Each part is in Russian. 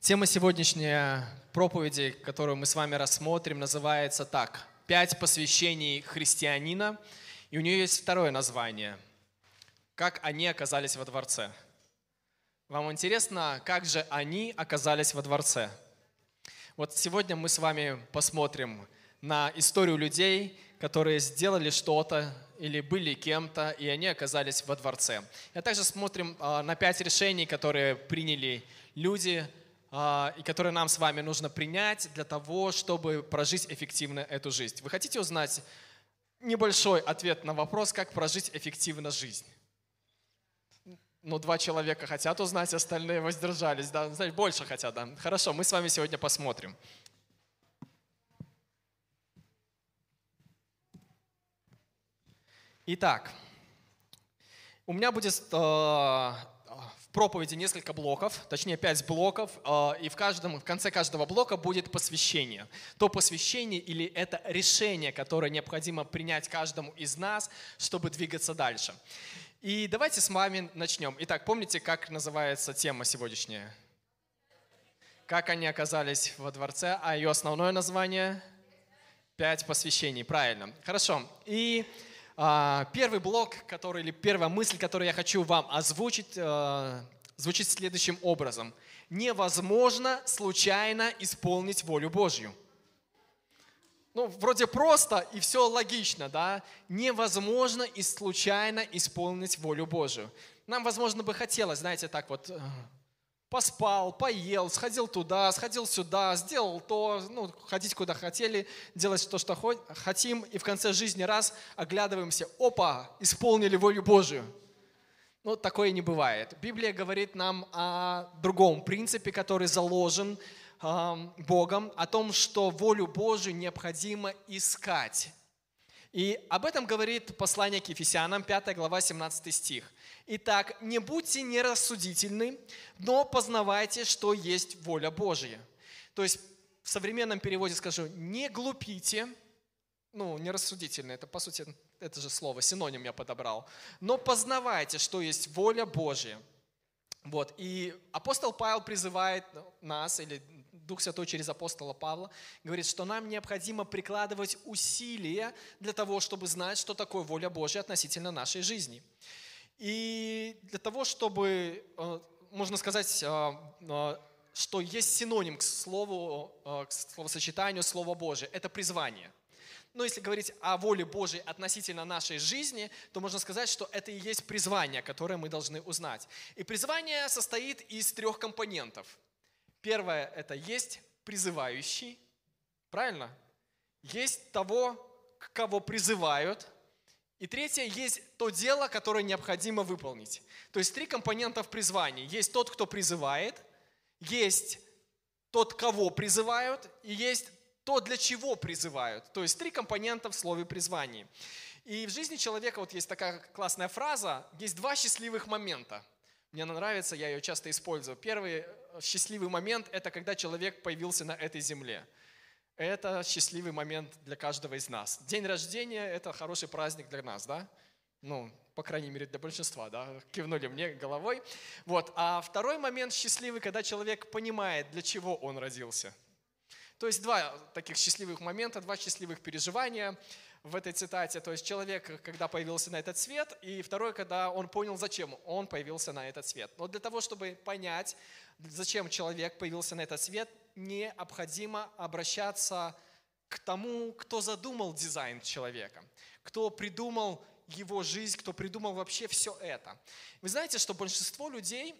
Тема сегодняшней проповеди, которую мы с вами рассмотрим, называется так. «Пять посвящений христианина». И у нее есть второе название. «Как они оказались во дворце». Вам интересно, как же они оказались во дворце? Вот сегодня мы с вами посмотрим на историю людей, которые сделали что-то или были кем-то, и они оказались во дворце. И также смотрим а, на пять решений, которые приняли люди, а, и которые нам с вами нужно принять для того, чтобы прожить эффективно эту жизнь. Вы хотите узнать небольшой ответ на вопрос, как прожить эффективно жизнь? Ну, два человека хотят узнать, остальные воздержались, да, значит, больше хотят, да. Хорошо, мы с вами сегодня посмотрим. Итак, у меня будет э, проповеди несколько блоков, точнее пять блоков, э, и в, каждом, в конце каждого блока будет посвящение. То посвящение или это решение, которое необходимо принять каждому из нас, чтобы двигаться дальше. И давайте с вами начнем. Итак, помните, как называется тема сегодняшняя? Как они оказались во дворце, а ее основное название? Пять посвящений, правильно. Хорошо. И а, первый блок, который, или первая мысль, которую я хочу вам озвучить, э, звучит следующим образом. Невозможно случайно исполнить волю Божью. Ну, вроде просто и все логично, да? Невозможно и случайно исполнить волю Божью. Нам, возможно, бы хотелось, знаете, так вот, э, поспал, поел, сходил туда, сходил сюда, сделал то, ну, ходить куда хотели, делать то, что хотим, и в конце жизни раз оглядываемся, опа, исполнили волю Божию. Ну, такое не бывает. Библия говорит нам о другом принципе, который заложен э, Богом, о том, что волю Божию необходимо искать. И об этом говорит послание к Ефесянам, 5 глава, 17 стих. Итак, не будьте нерассудительны, но познавайте, что есть воля Божья. То есть в современном переводе скажу, не глупите, ну, нерассудительно, это по сути, это же слово, синоним я подобрал, но познавайте, что есть воля Божья. Вот, и апостол Павел призывает нас, или Дух Святой через апостола Павла говорит, что нам необходимо прикладывать усилия для того, чтобы знать, что такое воля Божья относительно нашей жизни. И для того, чтобы, э, можно сказать, э, э, что есть синоним к слову, к словосочетанию Слова Божие, это призвание. Но если говорить о воле Божьей относительно нашей жизни, то можно сказать, что это и есть призвание, которое мы должны узнать. И призвание состоит из трех компонентов – Первое – это есть призывающий, правильно? Есть того, к кого призывают. И третье – есть то дело, которое необходимо выполнить. То есть три компонента в призвании. Есть тот, кто призывает, есть тот, кого призывают, и есть то, для чего призывают. То есть три компонента в слове призвании. И в жизни человека вот есть такая классная фраза, есть два счастливых момента. Мне она нравится, я ее часто использую. Первый счастливый момент – это когда человек появился на этой земле. Это счастливый момент для каждого из нас. День рождения – это хороший праздник для нас, да? Ну, по крайней мере, для большинства, да? Кивнули мне головой. Вот. А второй момент счастливый, когда человек понимает, для чего он родился. То есть два таких счастливых момента, два счастливых переживания в этой цитате. То есть человек, когда появился на этот свет, и второй, когда он понял, зачем он появился на этот свет. Но для того, чтобы понять, зачем человек появился на этот свет, необходимо обращаться к тому, кто задумал дизайн человека, кто придумал его жизнь, кто придумал вообще все это. Вы знаете, что большинство людей,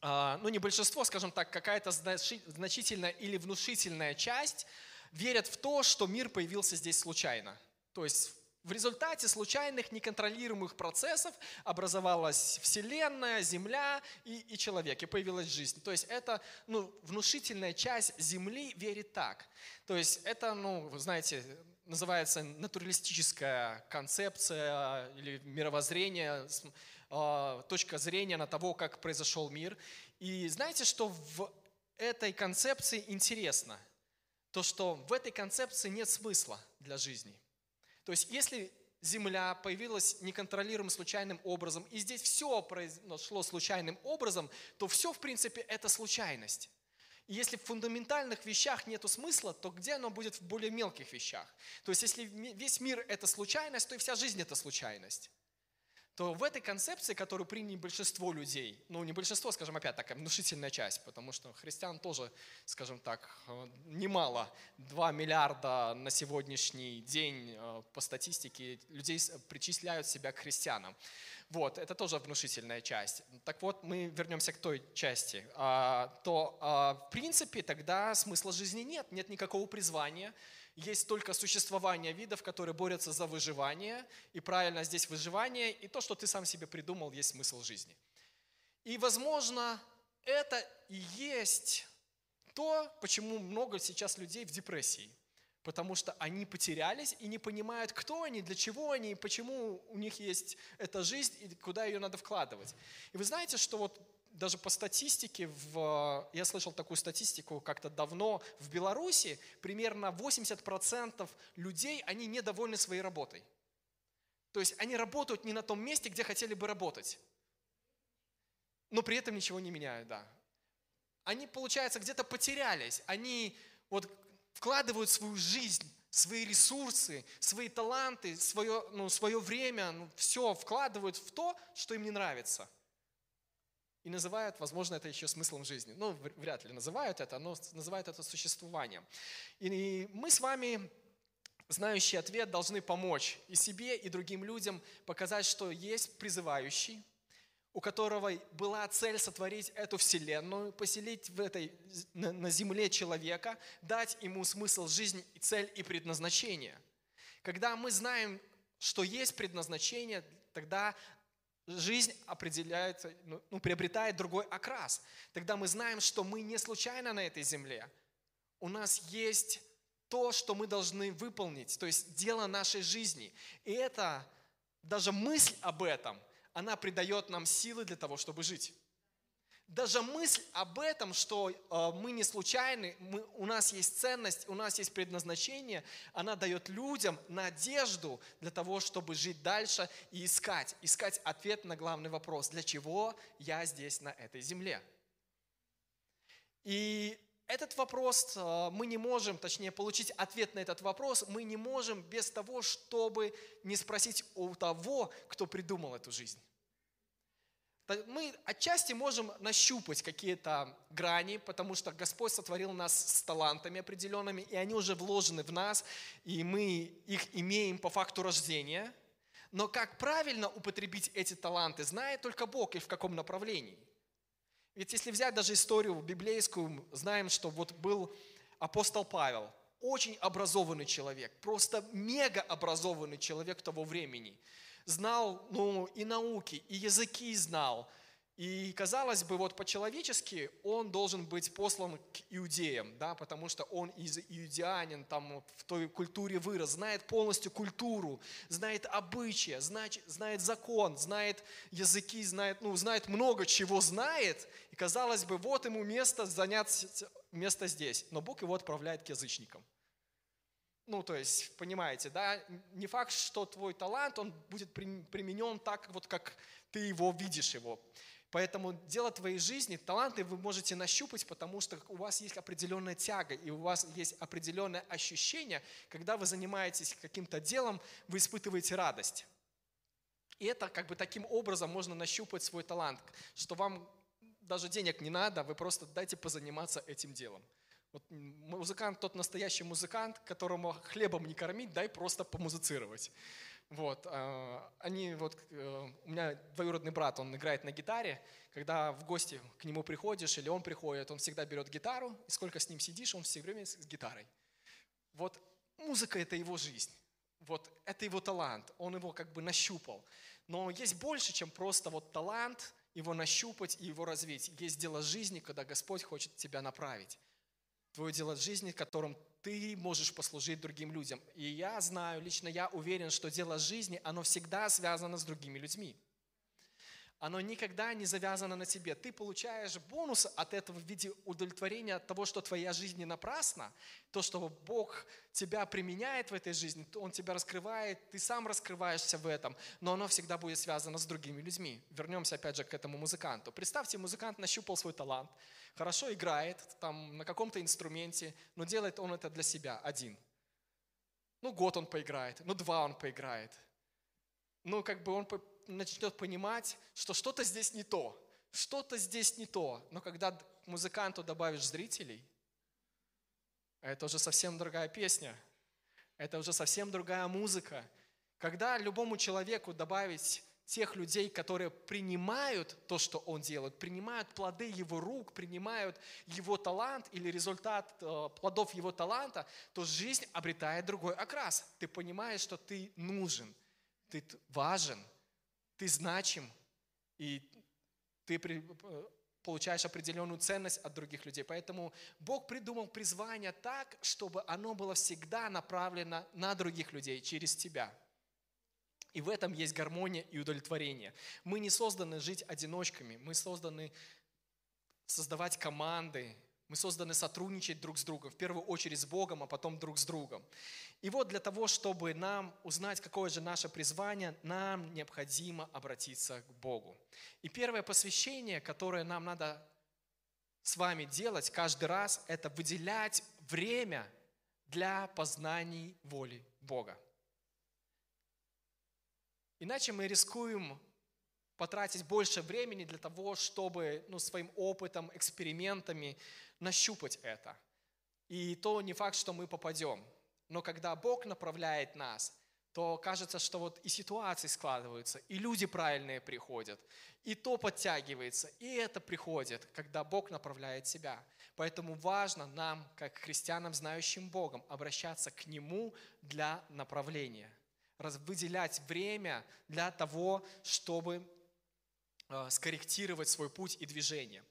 а, ну не большинство, скажем так, какая-то значительная или внушительная часть верят в то, что мир появился здесь случайно. То есть в результате случайных неконтролируемых процессов образовалась Вселенная, Земля и, и человек, и появилась жизнь. То есть это ну, внушительная часть Земли верит так. То есть это, ну, вы знаете, называется натуралистическая концепция или мировоззрение, а, точка зрения на того, как произошел мир. И знаете, что в этой концепции интересно? То, что в этой концепции нет смысла для жизни – то есть если Земля появилась неконтролируемым случайным образом, и здесь все произошло случайным образом, то все, в принципе, это случайность. И если в фундаментальных вещах нету смысла, то где оно будет в более мелких вещах? То есть если весь мир – это случайность, то и вся жизнь – это случайность то в этой концепции, которую приняли большинство людей, ну не большинство, скажем, опять такая внушительная часть, потому что христиан тоже, скажем так, э, немало, 2 миллиарда на сегодняшний день э, по статистике людей причисляют себя к христианам. Вот, это тоже внушительная часть. Так вот, мы вернемся к той части. А, то, а, в принципе, тогда смысла жизни нет, нет никакого призвания, есть только существование видов, которые борются за выживание, и правильно здесь выживание, и то, что ты сам себе придумал, есть смысл жизни. И, возможно, это и есть то, почему много сейчас людей в депрессии. Потому что они потерялись и не понимают, кто они, для чего они, почему у них есть эта жизнь и куда ее надо вкладывать. И вы знаете, что вот даже по статистике, в, я слышал такую статистику как-то давно, в Беларуси примерно 80% людей, они недовольны своей работой. То есть они работают не на том месте, где хотели бы работать. Но при этом ничего не меняют, да. Они, получается, где-то потерялись. Они вот вкладывают свою жизнь, свои ресурсы, свои таланты, свое, ну, свое время, ну, все вкладывают в то, что им не нравится – и называют, возможно, это еще смыслом жизни. Ну, вряд ли называют это, но называют это существованием. И мы с вами, знающий ответ, должны помочь и себе, и другим людям показать, что есть призывающий, у которого была цель сотворить эту вселенную, поселить в этой, на, на земле человека, дать ему смысл жизни, цель и предназначение. Когда мы знаем, что есть предназначение, тогда жизнь определяется, ну, ну, приобретает другой окрас. Тогда мы знаем, что мы не случайно на этой земле. У нас есть то, что мы должны выполнить, то есть дело нашей жизни. И это, даже мысль об этом, она придает нам силы для того, чтобы жить. Даже мысль об этом, что э, мы не случайны, мы, у нас есть ценность, у нас есть предназначение, она дает людям надежду для того, чтобы жить дальше и искать, искать ответ на главный вопрос, для чего я здесь на этой земле. И этот вопрос э, мы не можем, точнее, получить ответ на этот вопрос мы не можем без того, чтобы не спросить у того, кто придумал эту жизнь мы отчасти можем нащупать какие-то грани, потому что Господь сотворил нас с талантами определенными, и они уже вложены в нас, и мы их имеем по факту рождения. Но как правильно употребить эти таланты, знает только Бог и в каком направлении. Ведь если взять даже историю библейскую, знаем, что вот был апостол Павел, очень образованный человек, просто мега образованный человек того времени знал ну, и науки, и языки знал. И, казалось бы, вот по-человечески он должен быть послан к иудеям, да, потому что он из иудеанин, там в той культуре вырос, знает полностью культуру, знает обычаи, знает, знает закон, знает языки, знает, ну, знает много чего знает. И, казалось бы, вот ему место занять место здесь. Но Бог его отправляет к язычникам. Ну, то есть, понимаете, да, не факт, что твой талант, он будет применен так, вот как ты его видишь его. Поэтому дело твоей жизни, таланты вы можете нащупать, потому что у вас есть определенная тяга, и у вас есть определенное ощущение, когда вы занимаетесь каким-то делом, вы испытываете радость. И это как бы таким образом можно нащупать свой талант, что вам даже денег не надо, вы просто дайте позаниматься этим делом. Вот музыкант, тот настоящий музыкант, которому хлебом не кормить, дай просто помузицировать. Вот, а, они вот, э, у меня двоюродный брат, он играет на гитаре, когда в гости к нему приходишь или он приходит, он всегда берет гитару, и сколько с ним сидишь, он все время с гитарой. Вот музыка – это его жизнь, вот это его талант, он его как бы нащупал. Но есть больше, чем просто вот талант, его нащупать и его развить. Есть дело жизни, когда Господь хочет тебя направить твое дело жизни, которым ты можешь послужить другим людям. И я знаю, лично я уверен, что дело жизни, оно всегда связано с другими людьми. оно никогда не завязано на тебе. Ты получаешь бонус от этого в виде удовлетворения от того, что твоя жизнь не напрасна, то, что Бог тебя применяет в этой жизни, Он тебя раскрывает, ты сам раскрываешься в этом, но оно всегда будет связано с другими людьми. Вернемся опять же к этому музыканту. Представьте, музыкант нащупал свой талант, хорошо играет там на каком-то инструменте, но делает он это для себя один. Ну, год он поиграет, ну, два он поиграет. Ну, как бы он начнет понимать, что что-то здесь не то, что-то здесь не то. Но когда музыканту добавишь зрителей, это уже совсем другая песня, это уже совсем другая музыка. Когда любому человеку добавить тех людей, которые принимают то, что он делает, принимают плоды его рук, принимают его талант или результат э, плодов его таланта, то жизнь обретает другой окрас. Ты понимаешь, что ты нужен, ты важен – ты значим, и ты получаешь определенную ценность от других людей. Поэтому Бог придумал призвание так, чтобы оно было всегда направлено на других людей через тебя. И в этом есть гармония и удовлетворение. Мы не созданы жить одиночками, мы созданы создавать команды, мы созданы сотрудничать друг с другом, в первую очередь с Богом, а потом друг с другом. И вот для того, чтобы нам узнать, какое же наше призвание, нам необходимо обратиться к Богу. И первое посвящение, которое нам надо с вами делать каждый раз, это выделять время для познаний воли Бога. Иначе мы рискуем потратить больше времени для того, чтобы ну, своим опытом, экспериментами нащупать это. И то не факт, что мы попадем. Но когда Бог направляет нас, то кажется, что вот и ситуации складываются, и люди правильные приходят, и то подтягивается, и это приходит, когда Бог направляет себя. Поэтому важно нам, как христианам, знающим Богом, обращаться к Нему для направления, выделять время для того, чтобы Э, скорректировать свой путь и движение.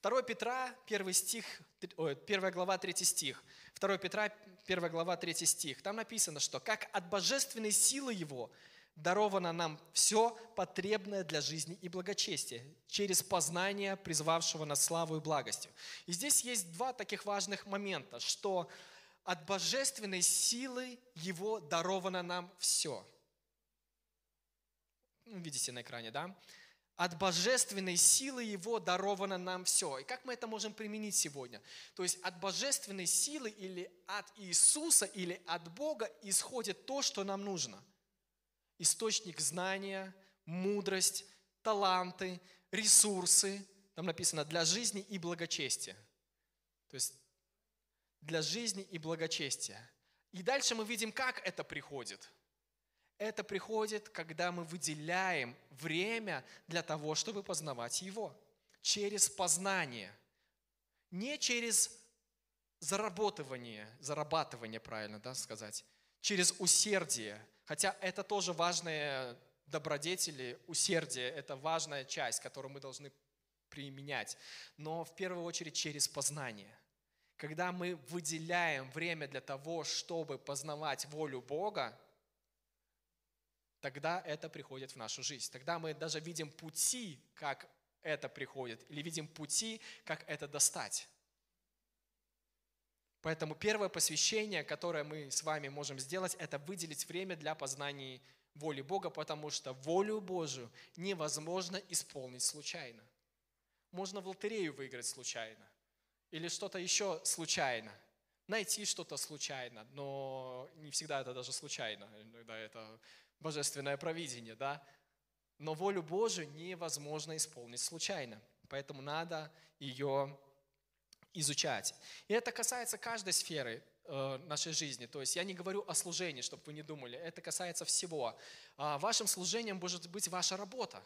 2 Петра, 1 стих, 1 глава, 3 стих. 2 Петра, 1 глава, 3 стих. Там написано, что «как от божественной силы Его даровано нам все потребное для жизни и благочестия через познание призвавшего нас славу и благостью». И здесь есть два таких важных момента, что от божественной силы Его даровано нам все. Видите на экране, да? от божественной силы Его даровано нам все. И как мы это можем применить сегодня? То есть от божественной силы или от Иисуса или от Бога исходит то, что нам нужно. Источник знания, мудрость, таланты, ресурсы. Там написано для жизни и благочестия. То есть для жизни и благочестия. И дальше мы видим, как это приходит – это приходит, когда мы выделяем время для того, чтобы познавать Его. Через познание. Не через заработывание, зарабатывание, правильно да, сказать, через усердие. Хотя это тоже важные добродетели, усердие – это важная часть, которую мы должны применять. Но в первую очередь через познание. Когда мы выделяем время для того, чтобы познавать волю Бога, тогда это приходит в нашу жизнь. Тогда мы даже видим пути, как это приходит, или видим пути, как это достать. Поэтому первое посвящение, которое мы с вами можем сделать, это выделить время для познания воли Бога, потому что волю Божию невозможно исполнить случайно. Можно в лотерею выиграть случайно, или что-то еще случайно, найти что-то случайно, но не всегда это даже случайно, иногда это божественное провидение, да? Но волю Божию невозможно исполнить случайно, поэтому надо ее изучать. И это касается каждой сферы э, нашей жизни. То есть я не говорю о служении, чтобы вы не думали, это касается всего. А вашим служением может быть ваша работа.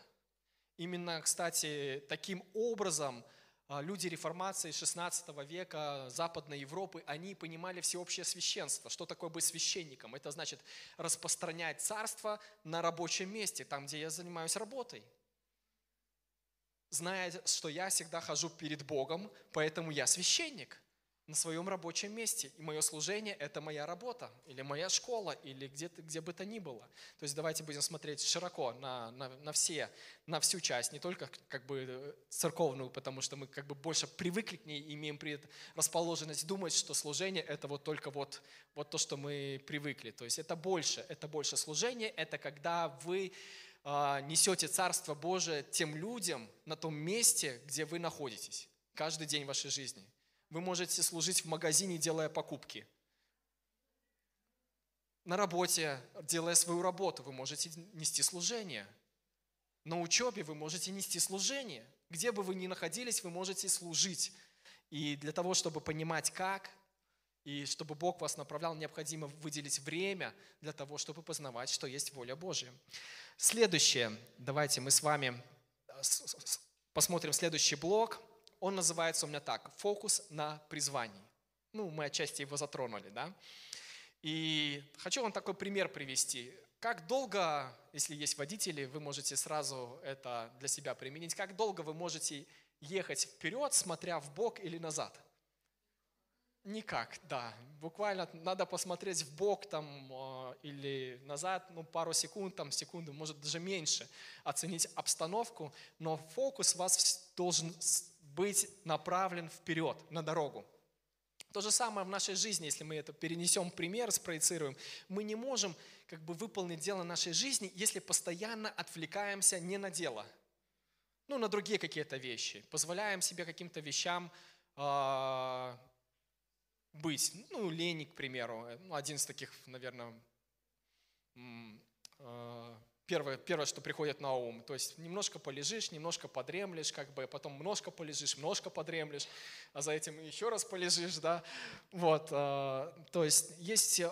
Именно, кстати, таким образом – люди реформации 16 века Западной Европы, они понимали всеобщее священство. Что такое быть священником? Это значит распространять царство на рабочем месте, там, где я занимаюсь работой. Зная, что я всегда хожу перед Богом, поэтому я священник. На своем рабочем месте. И мое служение – это моя работа, или моя школа, или где-то, где бы то ни было. То есть давайте будем смотреть широко на, на, на все, на всю часть, не только как бы церковную, потому что мы как бы больше привыкли к ней, имеем расположенность думать, что служение – это вот только вот, вот то, что мы привыкли. То есть это больше, это больше служение, это когда вы а, несете Царство Божие тем людям на том месте, где вы находитесь каждый день вашей жизни – вы можете служить в магазине, делая покупки. На работе, делая свою работу, вы можете нести служение. На учебе вы можете нести служение. Где бы вы ни находились, вы можете служить. И для того, чтобы понимать, как, и чтобы Бог вас направлял, необходимо выделить время для того, чтобы познавать, что есть воля Божья. Следующее. Давайте мы с вами э, посмотрим следующий блок – он называется у меня так, фокус на призвании. Ну, мы отчасти его затронули, да. И хочу вам такой пример привести. Как долго, если есть водители, вы можете сразу это для себя применить, как долго вы можете ехать вперед, смотря в бок или назад? Никак, да. Буквально надо посмотреть в бок там э, или назад, ну, пару секунд, там, секунду, может даже меньше, оценить обстановку, но фокус вас должен быть направлен вперед, на дорогу. То же самое в нашей жизни, если мы это перенесем пример, спроецируем, мы не можем как бы выполнить дело нашей жизни, если постоянно отвлекаемся не на дело, ну, на другие какие-то вещи, позволяем себе каким-то вещам э, быть. Ну, лень, к примеру, ну, один из таких, наверное, э, первое, первое, что приходит на ум. То есть немножко полежишь, немножко подремлешь, как бы, потом немножко полежишь, немножко подремлешь, а за этим еще раз полежишь, да. Вот, э, то есть есть э, э,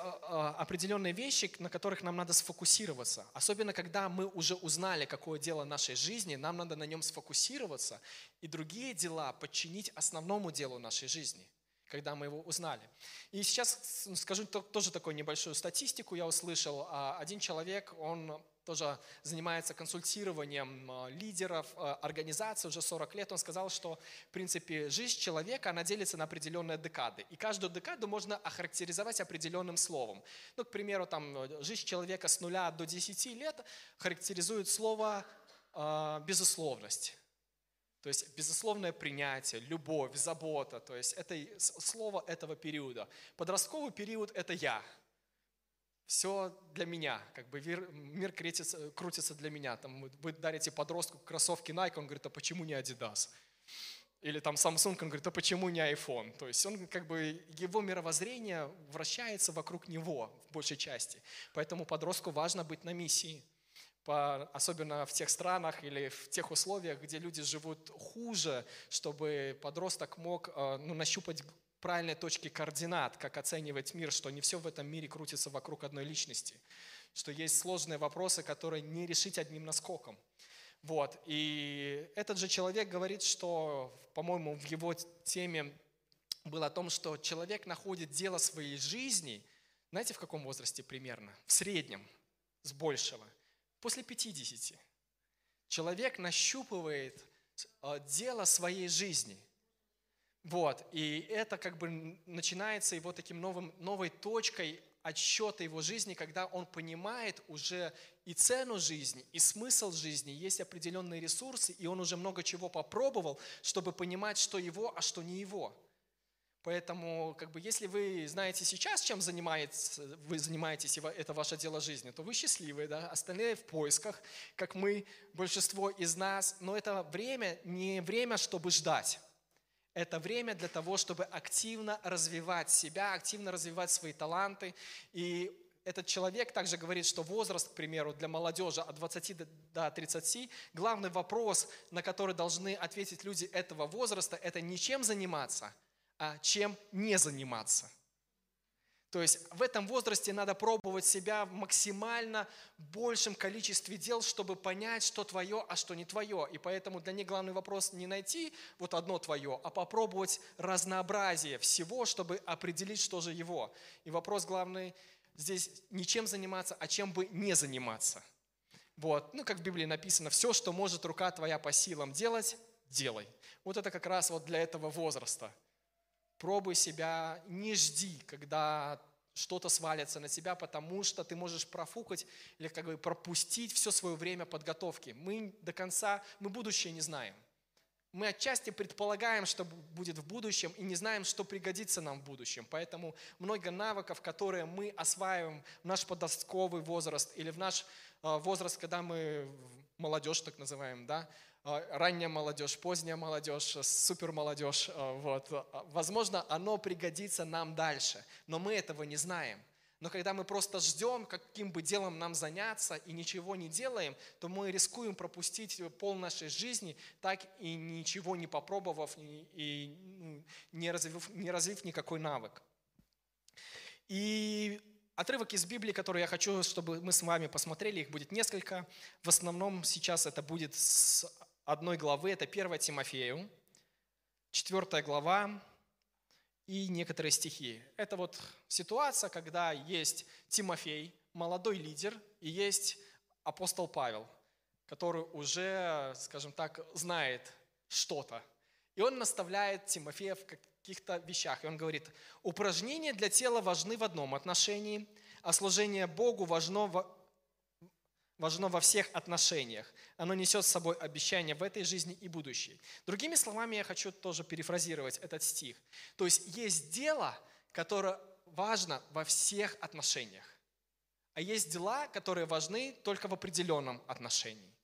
определенные вещи, на которых нам надо сфокусироваться. Особенно, когда мы уже узнали, какое дело нашей жизни, нам надо на нем сфокусироваться и другие дела подчинить основному делу нашей жизни когда мы его узнали. И сейчас скажу тоже такую небольшую статистику. Я услышал, а, один человек, он тоже занимается консультированием э, лидеров э, организаций уже 40 лет, он сказал, что, в принципе, жизнь человека, она делится на определенные декады. И каждую декаду можно охарактеризовать определенным словом. Ну, к примеру, там, э, жизнь человека с нуля до 10 лет характеризует слово э, «безусловность». То есть безусловное принятие, любовь, забота. То есть это слово этого периода. Подростковый период – это «я» все для меня, как бы мир, крутится, крутится для меня. Там вы дарите подростку кроссовки Nike, он говорит, а почему не Adidas? Или там Samsung, он говорит, а почему не iPhone? То есть он как бы, его мировоззрение вращается вокруг него в большей части. Поэтому подростку важно быть на миссии. По, особенно в тех странах или в тех условиях, где люди живут хуже, чтобы подросток мог э, ну, нащупать правильной точки координат, как оценивать мир, что не все в этом мире крутится вокруг одной личности, что есть сложные вопросы, которые не решить одним наскоком. Вот. И этот же человек говорит, что, по-моему, в его теме было о том, что человек находит дело своей жизни, знаете, в каком возрасте примерно? В среднем, с большего. После 50. Человек нащупывает э, дело своей жизни – вот, и это как бы начинается его таким новым, новой точкой отсчета его жизни, когда он понимает уже и цену жизни, и смысл жизни, есть определенные ресурсы, и он уже много чего попробовал, чтобы понимать, что его, а что не его. Поэтому, как бы, если вы знаете сейчас, чем занимаетесь, вы занимаетесь, и это ваше дело жизни, то вы счастливы, да? остальные в поисках, как мы, большинство из нас. Но это время не время, чтобы ждать. Это время для того, чтобы активно развивать себя, активно развивать свои таланты. И этот человек также говорит, что возраст, к примеру, для молодежи от 20 до 30, главный вопрос, на который должны ответить люди этого возраста, это не чем заниматься, а чем не заниматься. То есть в этом возрасте надо пробовать себя в максимально большем количестве дел, чтобы понять, что твое, а что не твое. И поэтому для них главный вопрос не найти вот одно твое, а попробовать разнообразие всего, чтобы определить, что же его. И вопрос главный здесь не чем заниматься, а чем бы не заниматься. Вот, ну как в Библии написано, все, что может рука твоя по силам делать, делай. Вот это как раз вот для этого возраста – пробуй себя, не жди, когда что-то свалится на тебя, потому что ты можешь профукать или как бы пропустить все свое время подготовки. Мы до конца, мы будущее не знаем. Мы отчасти предполагаем, что будет в будущем, и не знаем, что пригодится нам в будущем. Поэтому много навыков, которые мы осваиваем в наш подростковый возраст или в наш э, возраст, когда мы молодежь так называем, да, ранняя молодежь, поздняя молодежь, супер молодежь, э, вот. возможно, оно пригодится нам дальше, но мы этого не знаем. Но когда мы просто ждем, каким бы делом нам заняться и ничего не делаем, то мы рискуем пропустить пол нашей жизни, так и ничего не попробовав и ну, не развив, не развив никакой навык. И отрывок из Библии, который я хочу, чтобы мы с вами посмотрели, их будет несколько. В основном сейчас это будет с одной главы, это 1 Тимофею, 4 глава, и некоторые стихи. Это вот ситуация, когда есть Тимофей, молодой лидер, и есть апостол Павел, который уже, скажем так, знает что-то. И он наставляет Тимофея в каких-то вещах. И он говорит, упражнения для тела важны в одном отношении, а служение Богу важно важно во всех отношениях. Оно несет с собой обещание в этой жизни и будущей. Другими словами, я хочу тоже перефразировать этот стих. То есть есть дело, которое важно во всех отношениях. А есть дела, которые важны только в определенном отношении.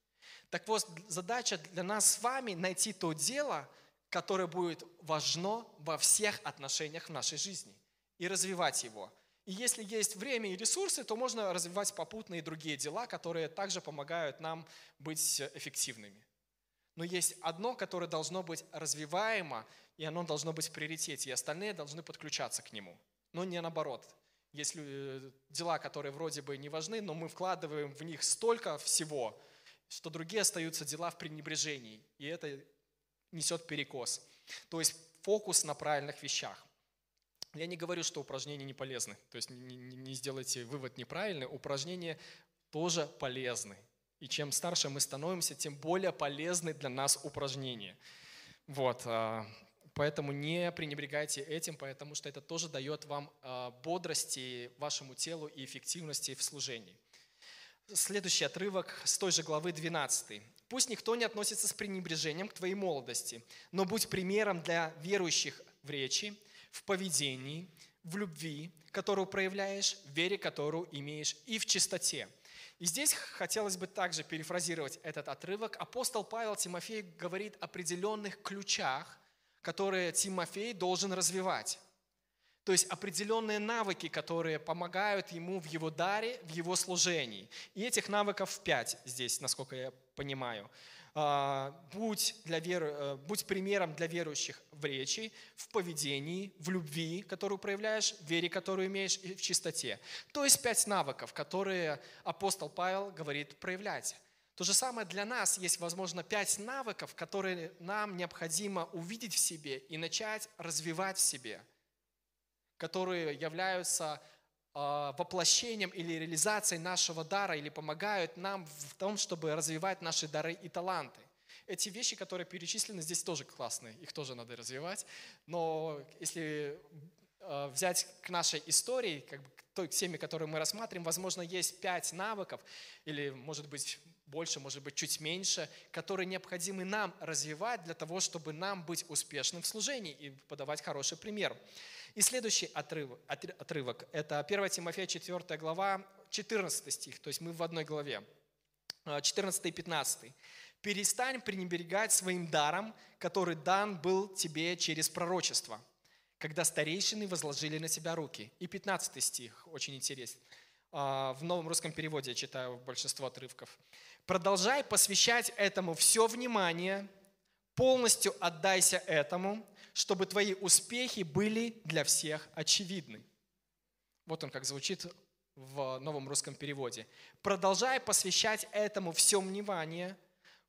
Так вот, задача для нас с вами найти то дело, которое будет важно во всех отношениях в нашей жизни и развивать его – и если есть время и ресурсы, то можно развивать попутные другие дела, которые также помогают нам быть эффективными. Но есть одно, которое должно быть развиваемо, и оно должно быть в приоритете, и остальные должны подключаться к нему. Но не наоборот. Есть э, дела, которые вроде бы не важны, но мы вкладываем в них столько всего, что другие остаются дела в пренебрежении, и это несет перекос. То есть фокус на правильных вещах. Я не говорю, что упражнения не полезны, то есть не, не, не сделайте вывод неправильный, упражнения тоже полезны. И чем старше мы становимся, тем более полезны для нас упражнения. Вот, а, поэтому не пренебрегайте этим, потому что это тоже дает вам а, бодрости вашему телу и эффективности в служении. Следующий отрывок с той же главы 12. «Пусть никто не относится с пренебрежением к твоей молодости, но будь примером для верующих в речи, в поведении, в любви, которую проявляешь, в вере, которую имеешь, и в чистоте. И здесь хотелось бы также перефразировать этот отрывок. Апостол Павел Тимофей говорит о определенных ключах, которые Тимофей должен развивать. То есть определенные навыки, которые помогают ему в его даре, в его служении. И этих навыков пять здесь, насколько я понимаю. А, будь, для веру, э, будь примером для верующих в речи, в поведении, в любви, которую проявляешь, в вере, которую имеешь, и в чистоте. То есть пять навыков, которые апостол Павел говорит проявлять. То же самое для нас есть, возможно, пять навыков, которые нам необходимо увидеть в себе и начать развивать в себе, которые являются воплощением или реализацией нашего дара или помогают нам в том, чтобы развивать наши дары и таланты. Эти вещи, которые перечислены здесь, тоже классные, их тоже надо развивать. Но если а, взять к нашей истории, как бы к той теме, которую мы рассматриваем, возможно, есть пять навыков, или, может быть, больше, может быть, чуть меньше, которые необходимы нам развивать для того, чтобы нам быть успешным в служении и подавать хороший пример. И следующий отрывок, отрывок это 1 Тимофея 4 глава, 14 стих, то есть мы в одной главе, 14 и 15. «Перестань пренебрегать своим даром, который дан был тебе через пророчество, когда старейшины возложили на тебя руки». И 15 стих, очень интересен. А, в новом русском переводе я читаю большинство отрывков. «Продолжай посвящать этому все внимание, полностью отдайся этому, чтобы твои успехи были для всех очевидны. Вот он как звучит в новом русском переводе. Продолжай посвящать этому все внимание,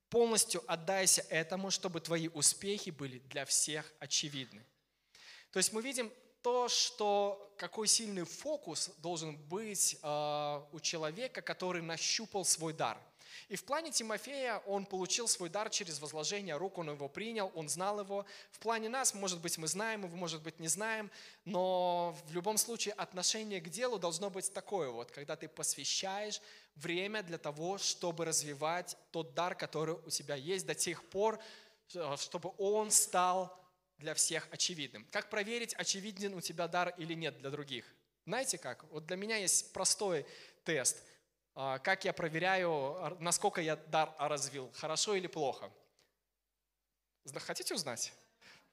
полностью отдайся этому, чтобы твои успехи были для всех очевидны. То есть мы видим то, что какой сильный фокус должен быть э, у человека, который нащупал свой дар – И в плане Тимофея он получил свой дар через возложение рук, он его принял, он знал его. В плане нас, может быть, мы знаем его, может быть, не знаем, но в любом случае отношение к делу должно быть такое вот, когда ты посвящаешь время для того, чтобы развивать тот дар, который у тебя есть до тех пор, э, чтобы он стал для всех очевидным. Как проверить, очевиден у тебя дар или нет для других? Знаете как? Вот для меня есть простой тест. А, как я проверяю, насколько я дар развил, хорошо или плохо? Хотите узнать?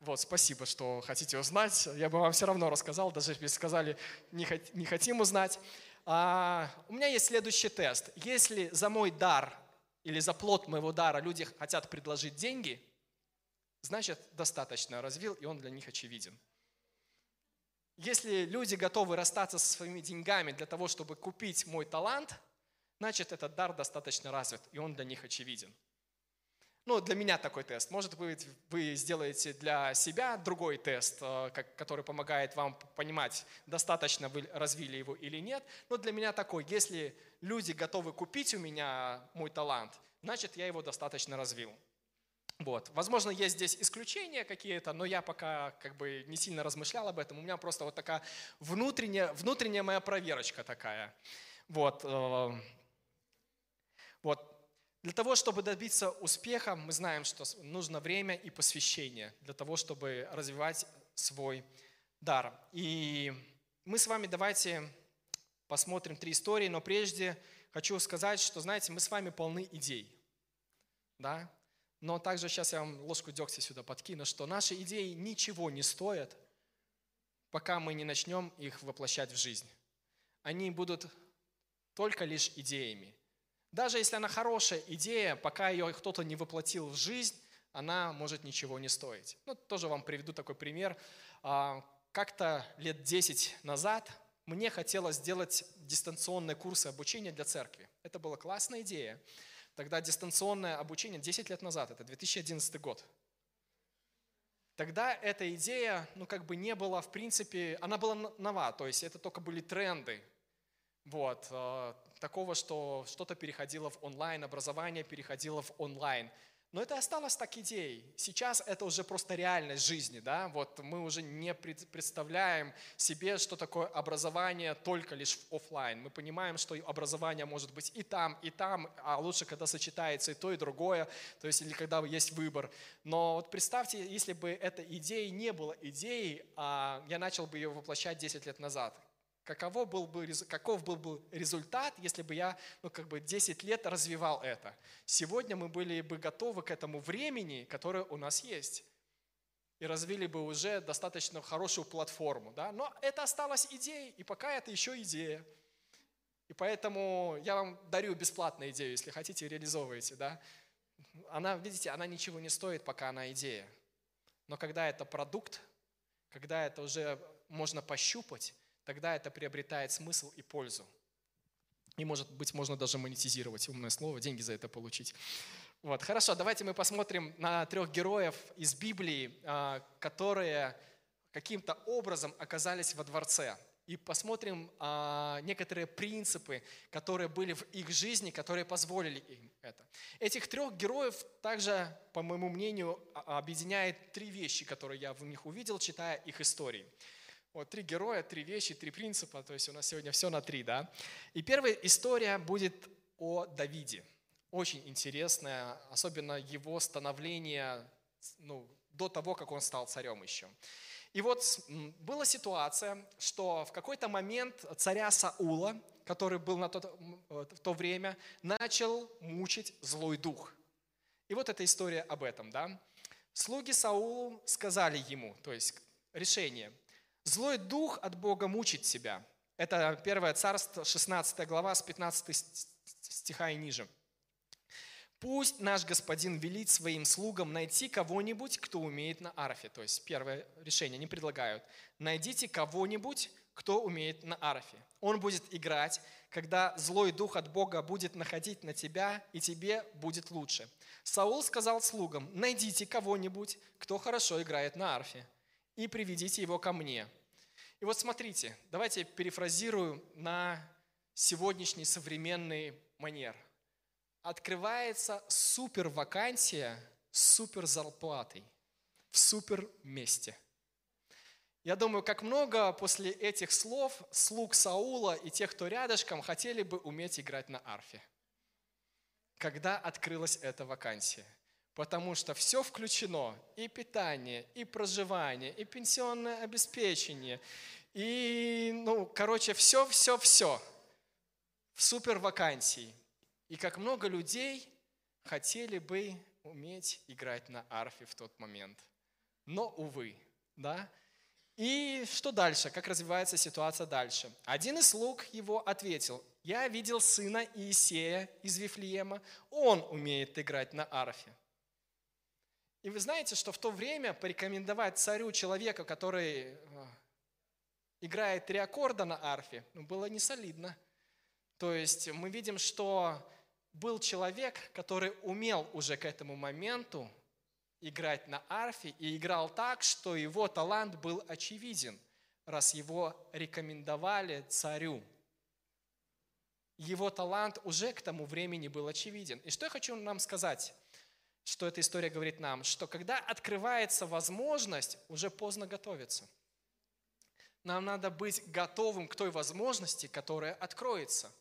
Вот, спасибо, что хотите узнать. Я бы вам все равно рассказал, даже если сказали, не, хот, не хотим узнать. А, у меня есть следующий тест. Если за мой дар или за плод моего дара люди хотят предложить деньги, значит, достаточно развил, и он для них очевиден. Если люди готовы расстаться со своими деньгами для того, чтобы купить мой талант, значит, этот дар достаточно развит, и он для них очевиден. Ну, для меня такой тест. Может быть, вы сделаете для себя другой тест, э, который помогает вам понимать, достаточно вы развили его или нет. Но для меня такой, если люди готовы купить у меня мой талант, значит, я его достаточно развил. Вот. Возможно, есть здесь исключения какие-то, но я пока как бы не сильно размышлял об этом. У меня просто вот такая внутренняя, внутренняя моя проверочка такая. Вот. Э. Для того, чтобы добиться успеха, мы знаем, что нужно время и посвящение для того, чтобы развивать свой дар. И мы с вами давайте посмотрим три истории, но прежде хочу сказать, что, знаете, мы с вами полны идей. Да? Но также сейчас я вам ложку дегтя сюда подкину, что наши идеи ничего не стоят, пока мы не начнем их воплощать в жизнь. Они будут только лишь идеями. Даже если она хорошая идея, пока ее кто-то не воплотил в жизнь, она может ничего не стоить. Ну, тоже вам приведу такой пример. А, как-то лет 10 назад мне хотелось сделать дистанционные курсы обучения для церкви. Это была классная идея. Тогда дистанционное обучение 10 лет назад, это 2011 год. Тогда эта идея, ну как бы не была, в принципе, она была нова, то есть это только были тренды. Вот, э, такого, что что-то переходило в онлайн, образование переходило в онлайн. Но это осталось так идеей. Сейчас это уже просто реальность жизни. Да? Вот мы уже не представляем себе, что такое образование только лишь в офлайн. Мы понимаем, что образование может быть и там, и там, а лучше, когда сочетается и то, и другое, то есть или когда есть выбор. Но вот представьте, если бы эта идея не была идеей, а я начал бы ее воплощать 10 лет назад каково был бы, каков был бы результат, если бы я ну, как бы 10 лет развивал это. Сегодня мы были бы готовы к этому времени, которое у нас есть. И развили бы уже достаточно хорошую платформу. Да? Но это осталось идеей, и пока это еще идея. И поэтому я вам дарю бесплатную идею, если хотите, реализовывайте. Да? Она, видите, она ничего не стоит, пока она идея. Но когда это продукт, когда это уже можно пощупать, тогда это приобретает смысл и пользу. И, может быть, можно даже монетизировать, умное слово, деньги за это получить. Вот, хорошо, давайте мы посмотрим на трех героев из Библии, а, которые каким-то образом оказались во дворце. И посмотрим а, некоторые принципы, которые были в их жизни, которые позволили им это. Этих трех героев также, по моему мнению, объединяет три вещи, которые я в них увидел, читая их истории. Вот три героя, три вещи, три принципа. То есть у нас сегодня все на три, да? И первая история будет о Давиде. Очень интересная, особенно его становление ну, до того, как он стал царем еще. И вот была ситуация, что в какой-то момент царя Саула, который был на тот, в то время, начал мучить злой дух. И вот эта история об этом, да. Слуги Саулу сказали ему, то есть решение, Злой дух от Бога мучит себя. Это 1 Царство, 16 глава, с 15 стиха и ниже. Пусть наш господин велит своим слугам найти кого-нибудь, кто умеет на арфе. То есть первое решение, они предлагают. Найдите кого-нибудь, кто умеет на арфе. Он будет играть, когда злой дух от Бога будет находить на тебя, и тебе будет лучше. Саул сказал слугам, найдите кого-нибудь, кто хорошо играет на арфе и приведите его ко мне. И вот смотрите, давайте перефразирую на сегодняшний современный манер. открывается супер вакансия с супер зарплатой в супер месте. Я думаю, как много после этих слов слуг Саула и тех, кто рядышком, хотели бы уметь играть на арфе. Когда открылась эта вакансия. Потому что все включено, и питание, и проживание, и пенсионное обеспечение, и, ну, короче, все, все, все в супер вакансии. И как много людей хотели бы уметь играть на арфе в тот момент. Но, увы, да, и что дальше? Как развивается ситуация дальше? Один из слуг его ответил, я видел сына Иисея из Вифлеема, он умеет играть на арфе. И вы знаете, что в то время порекомендовать царю человека, который э, играет три аккорда на арфе, ну, было не солидно. То есть мы видим, что был человек, который умел уже к этому моменту играть на арфе и играл так, что его талант был очевиден, раз его рекомендовали царю. Его талант уже к тому времени был очевиден. И что я хочу нам сказать, что эта история говорит нам, что когда открывается возможность, уже поздно готовиться. Нам надо быть готовым к той возможности, которая откроется.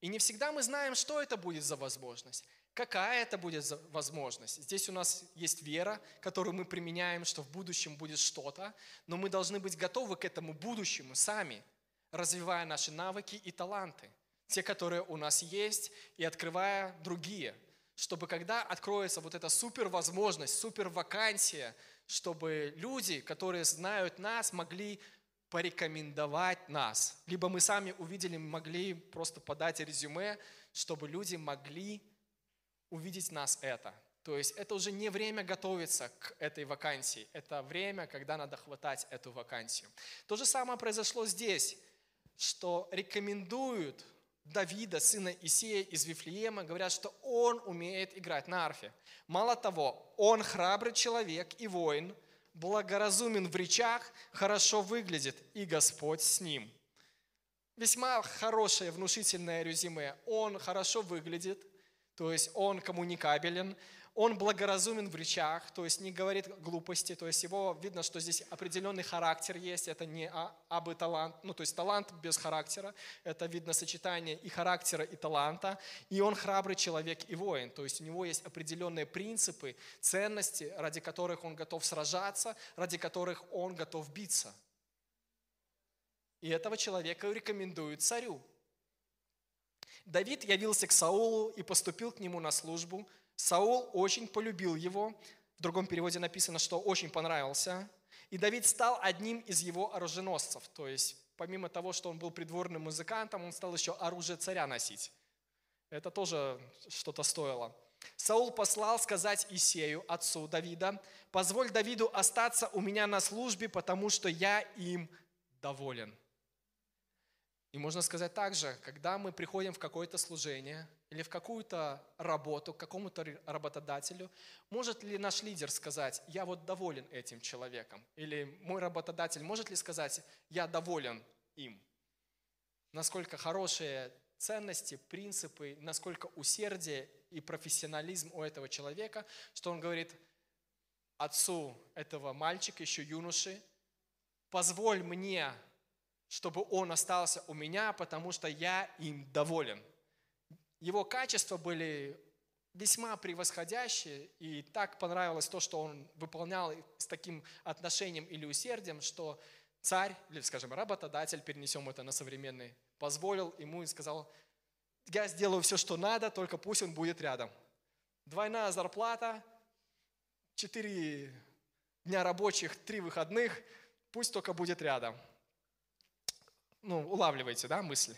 И не всегда мы знаем, что это будет за возможность. Какая это будет возможность? Здесь у нас есть вера, которую мы применяем, что в будущем будет что-то, но мы должны быть готовы к этому будущему сами, развивая наши навыки и таланты, те, которые у нас есть, и открывая другие, чтобы когда откроется вот эта супер возможность, супер вакансия, чтобы люди, которые знают нас, могли порекомендовать нас. Либо мы сами увидели, могли просто подать резюме, чтобы люди могли увидеть нас это. То есть это уже не время готовиться к этой вакансии, это время, когда надо хватать эту вакансию. То же самое произошло здесь, что рекомендуют Давида, сына Исея из Вифлеема, говорят, что он умеет играть на арфе. Мало того, он храбрый человек и воин, благоразумен в речах, хорошо выглядит, и Господь с ним. Весьма хорошее, внушительное резюме. Он хорошо выглядит – то есть он коммуникабелен, он благоразумен в речах, то есть не говорит глупости, то есть его видно, что здесь определенный характер есть, это не а, абы талант, ну то есть талант без характера, это видно сочетание и характера, и таланта, и он храбрый человек и воин, то есть у него есть определенные принципы, ценности, ради которых он готов сражаться, ради которых он готов биться. И этого человека рекомендуют царю. Давид явился к Саулу и поступил к нему на службу. Саул очень полюбил его. В другом переводе написано, что очень понравился. И Давид стал одним из его оруженосцев. То есть, помимо того, что он был придворным музыкантом, он стал еще оружие царя носить. Это тоже что-то стоило. Саул послал сказать Исею, отцу Давида, «Позволь Давиду остаться у меня на службе, потому что я им доволен». И можно сказать также, когда мы приходим в какое-то служение или в какую-то работу, к какому-то работодателю, может ли наш лидер сказать, я вот доволен этим человеком? Или мой работодатель может ли сказать, я доволен им? Насколько хорошие ценности, принципы, насколько усердие и профессионализм у этого человека, что он говорит отцу этого мальчика, еще юноши, позволь мне чтобы он остался у меня, потому что я им доволен. Его качества были весьма превосходящие, и так понравилось то, что он выполнял с таким отношением или усердием, что царь, или, скажем, работодатель, перенесем это на современный, позволил ему и сказал, я сделаю все, что надо, только пусть он будет рядом. Двойная зарплата, четыре дня рабочих, три выходных, пусть только будет рядом ну, улавливаете, да, мысли?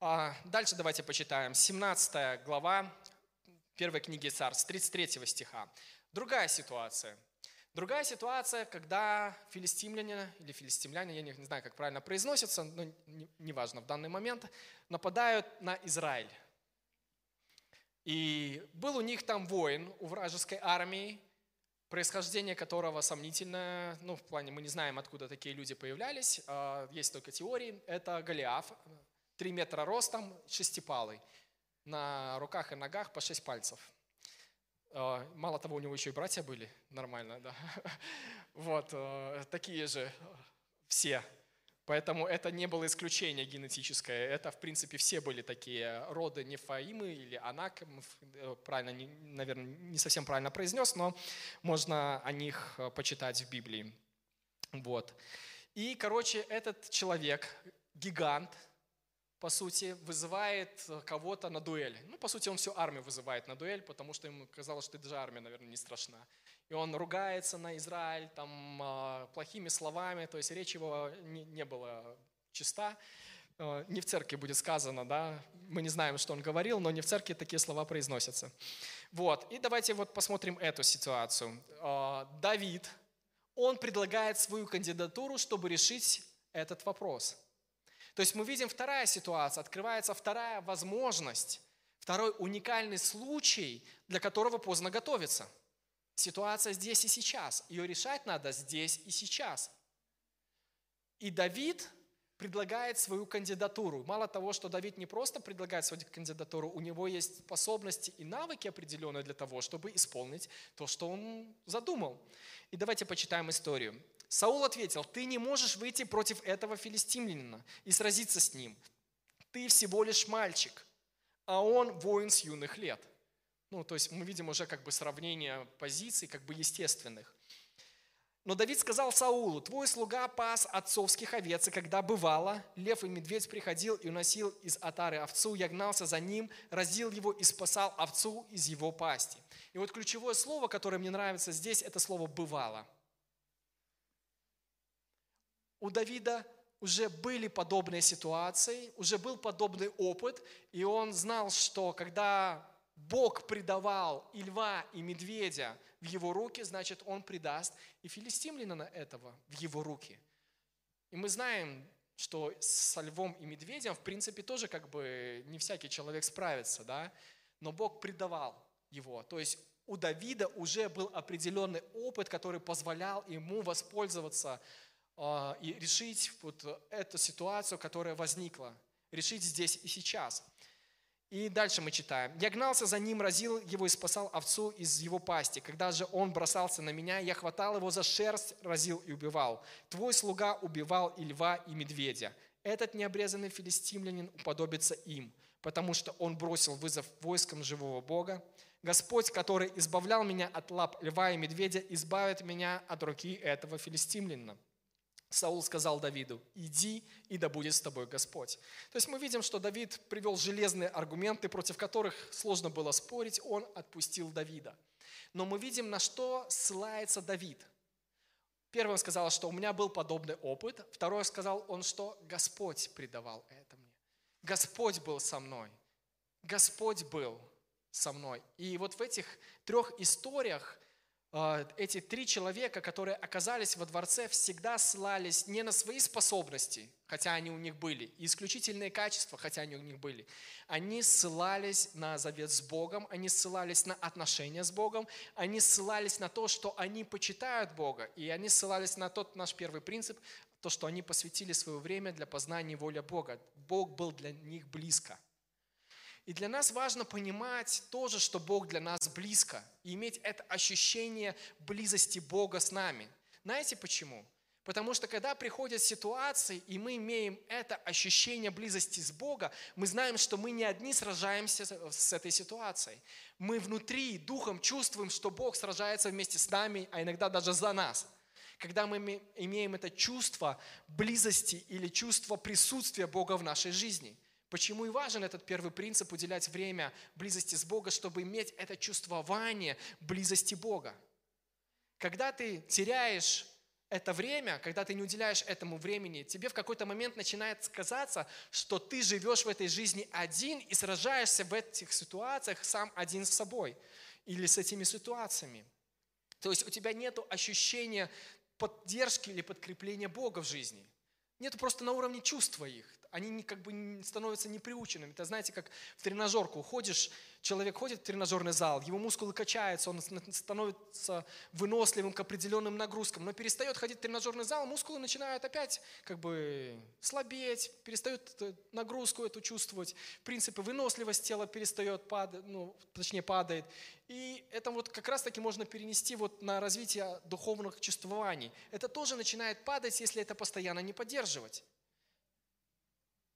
А, дальше давайте почитаем. 17 глава первой книги Царств, 33 стиха. Другая ситуация. Другая ситуация, когда филистимляне или филистимляне, я не, не знаю, как правильно произносится, но неважно не в данный момент, нападают на Израиль. И был у них там воин у вражеской армии, происхождение которого сомнительное, ну, в плане мы не знаем, откуда такие люди появлялись, а, есть только теории, это Голиаф, 3 метра ростом, шестипалый. на руках и ногах по шесть пальцев. Э, мало того, у него еще и братья были, нормально, да. Вот, э, такие же все. Поэтому это не было исключение генетическое. Это, в принципе, все были такие роды Нефаимы или Анак. Э, правильно, наверное, не совсем правильно произнес, но можно о них почитать в Библии. Вот. И, короче, этот человек, гигант, по сути, вызывает э, кого-то на дуэль. Ну, по сути, он всю армию вызывает на дуэль, потому что ему казалось, что даже армия, наверное, не страшна. И он ругается на Израиль там а, плохими словами, то есть речь его не, не была чиста. Э, не в церкви будет сказано, да, мы не знаем, что он говорил, но не в церкви такие слова произносятся. Вот, и давайте вот посмотрим эту ситуацию. Э, Давид, он предлагает свою кандидатуру, чтобы решить этот вопрос – то есть мы видим вторая ситуация, открывается вторая возможность, второй уникальный случай, для которого поздно готовиться. Ситуация здесь и сейчас. Ее решать надо здесь и сейчас. И Давид предлагает свою кандидатуру. Мало того, что Давид не просто предлагает свою кандидатуру, у него есть способности и навыки определенные для того, чтобы исполнить то, что он задумал. И давайте почитаем историю. Саул ответил, ты не можешь выйти против этого филистимлянина и сразиться с ним. Ты всего лишь мальчик, а он воин с юных лет. Ну, то есть мы видим уже как бы сравнение позиций, как бы естественных. Но Давид сказал Саулу, твой слуга пас отцовских овец, и когда бывало, лев и медведь приходил и уносил из отары овцу, я гнался за ним, разил его и спасал овцу из его пасти. И вот ключевое слово, которое мне нравится здесь, это слово «бывало». У Давида уже были подобные ситуации, уже был подобный опыт, и он знал, что когда Бог предавал и льва, и медведя в его руки, значит, он предаст и филистимлянина этого в его руки. И мы знаем, что со львом и медведем, в принципе, тоже как бы не всякий человек справится, да? Но Бог предавал его. То есть у Давида уже был определенный опыт, который позволял ему воспользоваться а, и решить вот эту ситуацию, которая возникла, решить здесь и сейчас. И дальше мы читаем. «Я гнался за ним, разил его и спасал овцу из его пасти. Когда же он бросался на меня, я хватал его за шерсть, разил и убивал. Твой слуга убивал и льва, и медведя. Этот необрезанный филистимлянин уподобится им, потому что он бросил вызов войскам живого Бога. Господь, который избавлял меня от лап льва и медведя, избавит меня от руки этого филистимлянина». Саул сказал Давиду, иди, и да будет с тобой Господь. То есть мы видим, что Давид привел железные аргументы, против которых сложно было спорить, он отпустил Давида. Но мы видим, на что ссылается Давид. Первым сказал, что у меня был подобный опыт. Второе сказал он, что Господь предавал это мне. Господь был со мной. Господь был со мной. И вот в этих трех историях эти три человека, которые оказались во дворце, всегда ссылались не на свои способности, хотя они у них были, и исключительные качества, хотя они у них были. Они ссылались на завет с Богом, они ссылались на отношения с Богом, они ссылались на то, что они почитают Бога, и они ссылались на тот наш первый принцип, то, что они посвятили свое время для познания воли Бога. Бог был для них близко – и для нас важно понимать тоже, что Бог для нас близко, и иметь это ощущение близости Бога с нами. Знаете почему? Потому что когда приходят ситуации, и мы имеем это ощущение близости с Богом, мы знаем, что мы не одни сражаемся с этой ситуацией. Мы внутри, духом чувствуем, что Бог сражается вместе с нами, а иногда даже за нас. Когда мы имеем это чувство близости или чувство присутствия Бога в нашей жизни – Почему и важен этот первый принцип уделять время близости с Богом, чтобы иметь это чувствование близости Бога. Когда ты теряешь это время, когда ты не уделяешь этому времени, тебе в какой-то момент начинает казаться, что ты живешь в этой жизни один и сражаешься в этих ситуациях сам один с собой или с этими ситуациями. То есть у тебя нет ощущения поддержки или подкрепления Бога в жизни. Нету просто на уровне чувств твоих они как бы становятся неприученными. Это знаете, как в тренажерку ходишь Человек ходит в тренажерный зал, его мускулы качаются, он становится выносливым к определенным нагрузкам, но перестает ходить в тренажерный зал, мускулы начинают опять как бы слабеть, перестают нагрузку эту чувствовать, принципы выносливость тела перестает падать, ну, точнее падает. И это вот как раз-таки можно перенести вот на развитие духовных чувствований. Это тоже начинает падать, если это постоянно не поддерживать.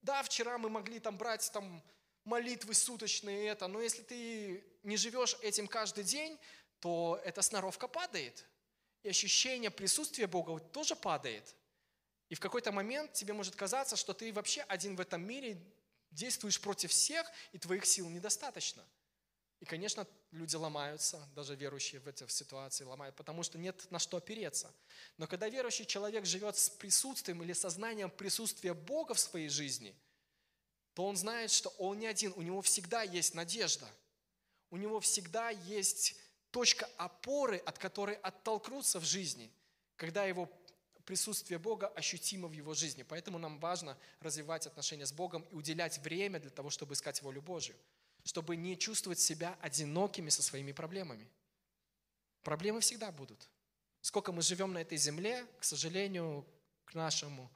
Да, вчера мы могли там брать там молитвы суточные это, но если ты не живешь этим каждый день, то эта сноровка падает. И ощущение присутствия Бога тоже падает. И в какой-то момент тебе может казаться, что ты вообще один в этом мире, действуешь против всех, и твоих сил недостаточно. И, конечно, люди ломаются, даже верующие в этой ситуации ломают, потому что нет на что опереться. Но когда верующий человек живет с присутствием или сознанием присутствия Бога в своей жизни, то он знает, что он не один, у него всегда есть надежда. У него всегда есть точка опоры, от которой оттолкнуться в жизни, когда его присутствие Бога ощутимо в его жизни. Поэтому нам важно развивать отношения с Богом и уделять время для того, чтобы искать волю Божью чтобы не чувствовать себя одинокими со своими проблемами. Проблемы всегда будут. Сколько мы живем на этой земле, к сожалению, к нашему,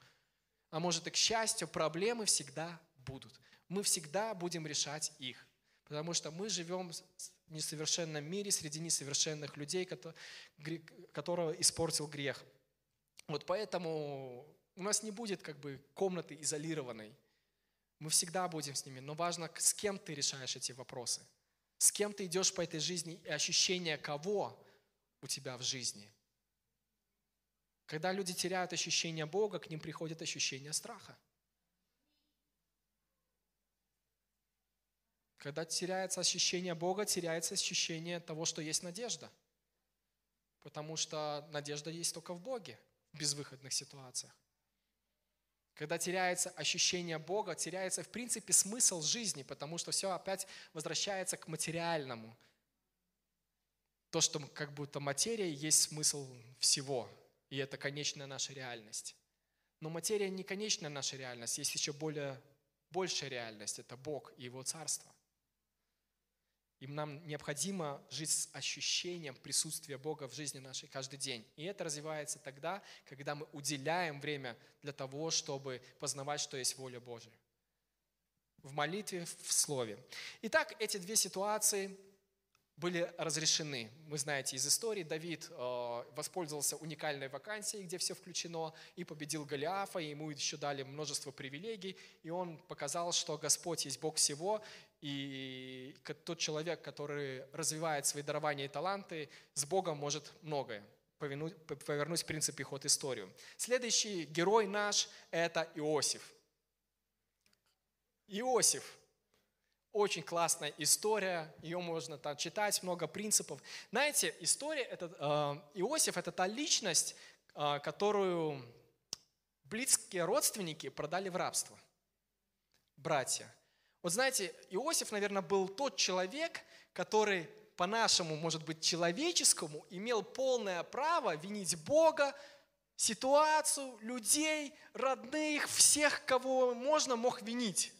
а может и к счастью, проблемы всегда будут. Мы всегда будем решать их, потому что мы живем в несовершенном мире среди несовершенных людей, которого испортил грех. Вот поэтому у нас не будет как бы комнаты изолированной, мы всегда будем с ними, но важно, с кем ты решаешь эти вопросы. С кем ты идешь по этой жизни и ощущение кого у тебя в жизни. Когда люди теряют ощущение Бога, к ним приходит ощущение страха. Когда теряется ощущение Бога, теряется ощущение того, что есть надежда. Потому что надежда есть только в Боге в безвыходных ситуациях. Когда теряется ощущение Бога, теряется в принципе смысл жизни, потому что все опять возвращается к материальному. То, что как будто материя есть смысл всего, и это конечная наша реальность. Но материя не конечная наша реальность, есть еще более, большая реальность, это Бог и Его Царство. И нам необходимо жить с ощущением присутствия Бога в жизни нашей каждый день. И это развивается тогда, когда мы уделяем время для того, чтобы познавать, что есть воля Божья. В молитве, в слове. Итак, эти две ситуации были разрешены. Вы знаете из истории, Давид э, воспользовался уникальной вакансией, где все включено, и победил Голиафа, и ему еще дали множество привилегий, и он показал, что Господь есть Бог всего, и тот человек, который развивает свои дарования и таланты, с Богом может многое. Повернусь в принципе ход историю. Следующий герой наш – это Иосиф. Иосиф. Очень классная история, ее можно там читать, много принципов. Знаете, история, это, э, Иосиф – это та личность, э, которую близкие родственники продали в рабство. Братья. Вот знаете, Иосиф, наверное, был тот человек, который по-нашему, может быть, человеческому, имел полное право винить Бога, ситуацию, людей, родных, всех, кого можно, мог винить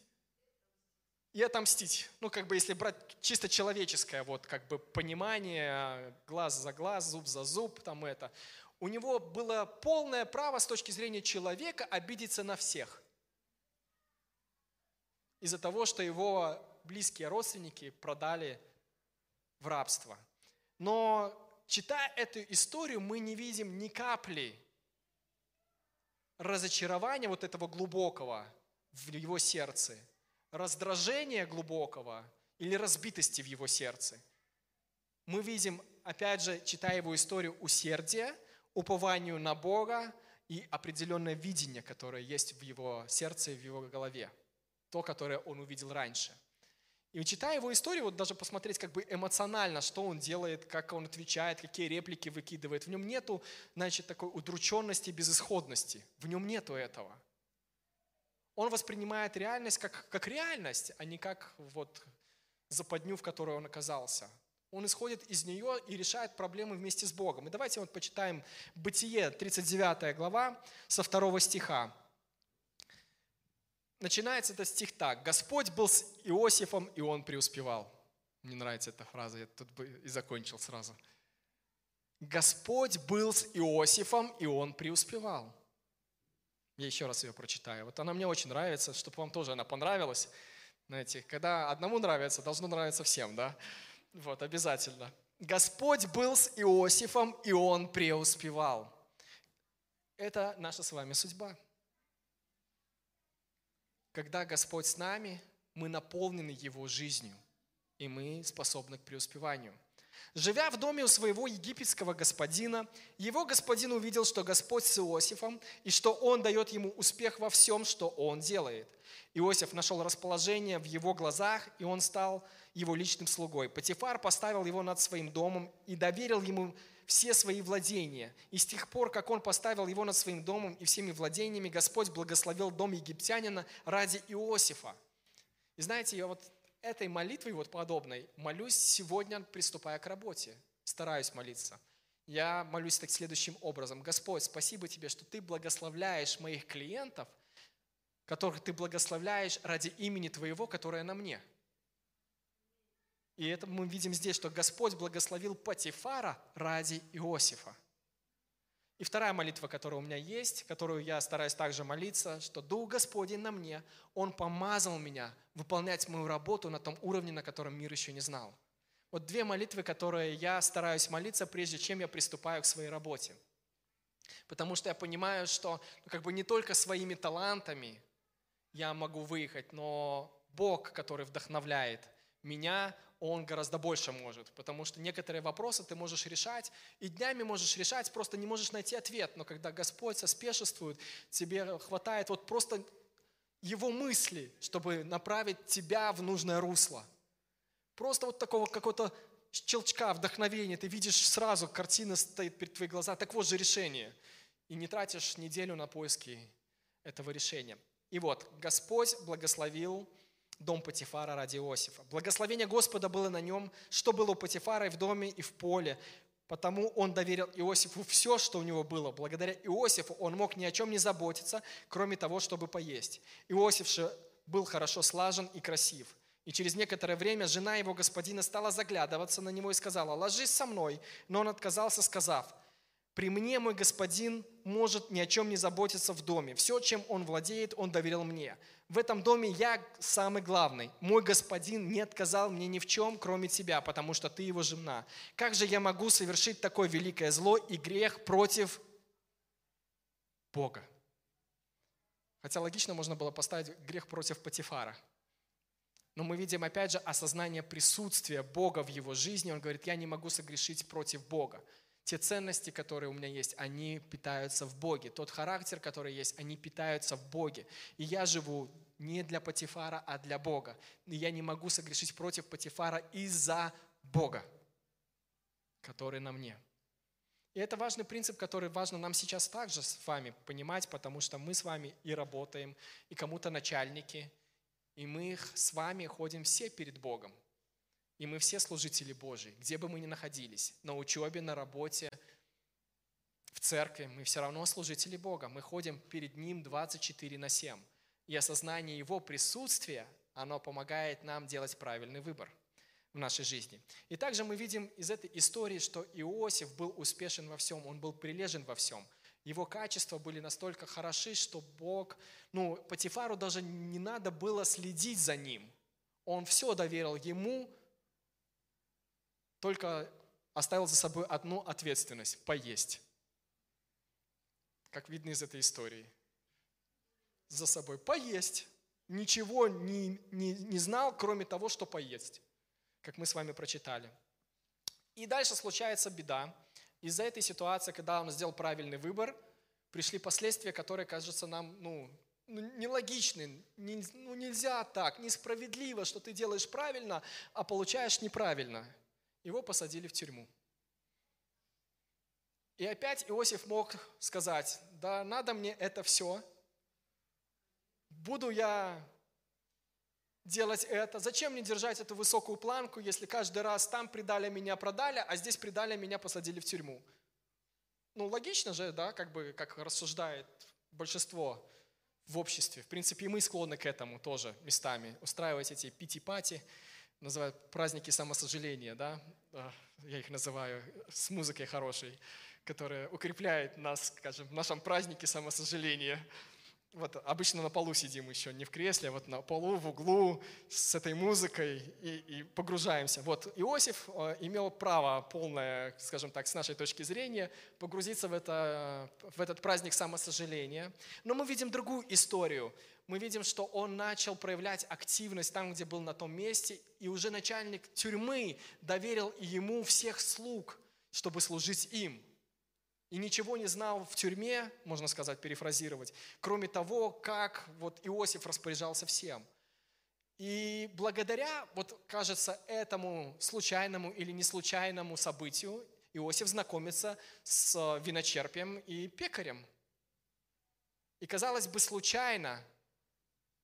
и отомстить. Ну, как бы, если брать чисто человеческое, вот, как бы, понимание, глаз за глаз, зуб за зуб, там это. У него было полное право с точки зрения человека обидеться на всех из-за того, что его близкие родственники продали в рабство. Но читая эту историю, мы не видим ни капли разочарования вот этого глубокого в его сердце, раздражения глубокого или разбитости в его сердце. Мы видим, опять же, читая его историю, усердие, упованию на Бога и определенное видение, которое есть в его сердце и в его голове то, которое он увидел раньше. И читая его историю, вот даже посмотреть как бы эмоционально, что он делает, как он отвечает, какие реплики выкидывает. В нем нету, значит, такой удрученности, безысходности. В нем нету этого. Он воспринимает реальность как, как реальность, а не как вот западню, в которой он оказался. Он исходит из нее и решает проблемы вместе с Богом. И давайте вот почитаем Бытие, 39 глава, со второго стиха начинается этот стих так. «Господь был с Иосифом, и он преуспевал». Мне нравится эта фраза, я тут бы и закончил сразу. Господь был с Иосифом, и он преуспевал. Я еще раз ее прочитаю. Вот она мне очень нравится, чтобы вам тоже она понравилась. Знаете, когда одному нравится, должно нравиться всем, да? Вот, обязательно. Господь был с Иосифом, и он преуспевал. Это наша с вами судьба. Когда Господь с нами, мы наполнены Его жизнью, и мы способны к преуспеванию. Живя в доме у своего египетского господина, его господин увидел, что Господь с Иосифом, и что он дает ему успех во всем, что он делает. Иосиф нашел расположение в его глазах, и он стал его личным слугой. Патифар поставил его над своим домом и доверил ему все свои владения. И с тех пор, как он поставил его над своим домом и всеми владениями, Господь благословил дом египтянина ради Иосифа. И знаете, я вот этой молитвой вот подобной молюсь сегодня, приступая к работе. Стараюсь молиться. Я молюсь так следующим образом. Господь, спасибо Тебе, что Ты благословляешь моих клиентов, которых Ты благословляешь ради имени Твоего, которое на мне – и это мы видим здесь, что Господь благословил Патифара ради Иосифа. И вторая молитва, которая у меня есть, которую я стараюсь также молиться, что Дух Господень на мне, Он помазал меня выполнять мою работу на том уровне, на котором мир еще не знал. Вот две молитвы, которые я стараюсь молиться, прежде чем я приступаю к своей работе. Потому что я понимаю, что ну, как бы не только своими талантами я могу выехать, но Бог, который вдохновляет меня, он гораздо больше может, потому что некоторые вопросы ты можешь решать, и днями можешь решать, просто не можешь найти ответ, но когда Господь соспешествует, тебе хватает вот просто Его мысли, чтобы направить тебя в нужное русло. Просто вот такого какого-то щелчка, вдохновения, ты видишь сразу, картина стоит перед твоими глазами, так вот же решение. И не тратишь неделю на поиски этого решения. И вот, Господь благословил дом Патифара ради Иосифа. Благословение Господа было на нем, что было у Патифара и в доме, и в поле. Потому он доверил Иосифу все, что у него было. Благодаря Иосифу он мог ни о чем не заботиться, кроме того, чтобы поесть. Иосиф же был хорошо слажен и красив. И через некоторое время жена его господина стала заглядываться на него и сказала, «Ложись со мной». Но он отказался, сказав, «При мне мой господин может ни о чем не заботиться в доме. Все, чем он владеет, он доверил мне в этом доме я самый главный. Мой господин не отказал мне ни в чем, кроме тебя, потому что ты его жена. Как же я могу совершить такое великое зло и грех против Бога? Хотя логично можно было поставить грех против Патифара. Но мы видим опять же осознание присутствия Бога в его жизни. Он говорит, я не могу согрешить против Бога те ценности, которые у меня есть, они питаются в Боге. Тот характер, который есть, они питаются в Боге. И я живу не для Патифара, а для Бога. И я не могу согрешить против Патифара из-за Бога, который на мне. И это важный принцип, который важно нам сейчас также с вами понимать, потому что мы с вами и работаем, и кому-то начальники, и мы с вами ходим все перед Богом. И мы все служители Божьи, где бы мы ни находились, на учебе, на работе, в церкви, мы все равно служители Бога. Мы ходим перед Ним 24 на 7. И осознание Его присутствия, оно помогает нам делать правильный выбор в нашей жизни. И также мы видим из этой истории, что Иосиф был успешен во всем, он был прилежен во всем. Его качества были настолько хороши, что Бог, ну, Патифару даже не надо было следить за ним. Он все доверил ему, только оставил за собой одну ответственность – поесть. Как видно из этой истории. За собой поесть. Ничего не, не, не знал, кроме того, что поесть. Как мы с вами прочитали. И дальше случается беда. Из-за этой ситуации, когда он сделал правильный выбор, пришли последствия, которые кажутся нам ну, ну нелогичны. Не, ну, нельзя так, несправедливо, что ты делаешь правильно, а получаешь неправильно. Его посадили в тюрьму. И опять Иосиф мог сказать, да надо мне это все, буду я делать это, зачем мне держать эту высокую планку, если каждый раз там предали меня, продали, а здесь предали меня, посадили в тюрьму. Ну, логично же, да, как бы, как рассуждает большинство в обществе. В принципе, и мы склонны к этому тоже местами, устраивать эти пити-пати, называют праздники самосожаления, да, а, я их называю, с музыкой хорошей, которая укрепляет нас, скажем, в нашем празднике самосожаления. Вот обычно на полу сидим еще, не в кресле, а вот на полу, в углу, с этой музыкой и, и погружаемся. Вот Иосиф э, имел право полное, скажем так, с нашей точки зрения, погрузиться в, это, в этот праздник самосожаления. Но мы видим другую историю. Мы видим, что он начал проявлять активность там, где был на том месте, и уже начальник тюрьмы доверил ему всех слуг, чтобы служить им – и ничего не знал в тюрьме, можно сказать, перефразировать, кроме того, как вот Иосиф распоряжался всем. И благодаря, вот кажется, этому случайному или не случайному событию Иосиф знакомится с виночерпием и пекарем. И казалось бы, случайно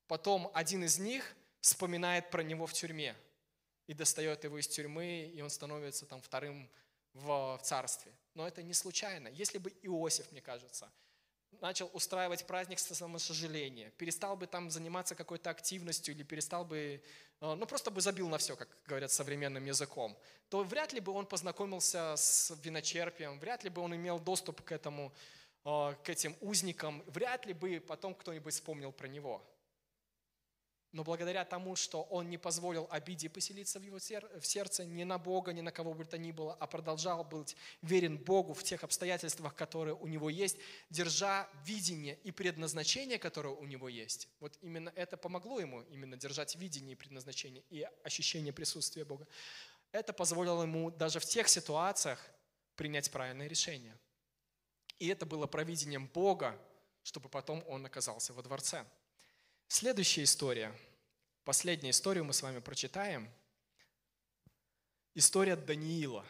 потом один из них вспоминает про него в тюрьме и достает его из тюрьмы, и он становится там вторым в царстве. Но это не случайно. Если бы Иосиф, мне кажется, начал устраивать праздник самосожаления, перестал бы там заниматься какой-то активностью или перестал бы, э, ну просто бы забил на все, как говорят современным языком, то вряд ли бы он познакомился с виночерпием, вряд ли бы он имел доступ к этому, э, к этим узникам, вряд ли бы потом кто-нибудь вспомнил про него. Но благодаря тому, что он не позволил обиде поселиться в его сердце, ни на Бога, ни на кого бы то ни было, а продолжал быть верен Богу в тех обстоятельствах, которые у него есть, держа видение и предназначение, которое у него есть. Вот именно это помогло ему, именно держать видение и предназначение и ощущение присутствия Бога. Это позволило ему даже в тех ситуациях принять правильное решение. И это было провидением Бога, чтобы потом он оказался во дворце. Следующая история, последняя история мы с вами прочитаем. История Даниила.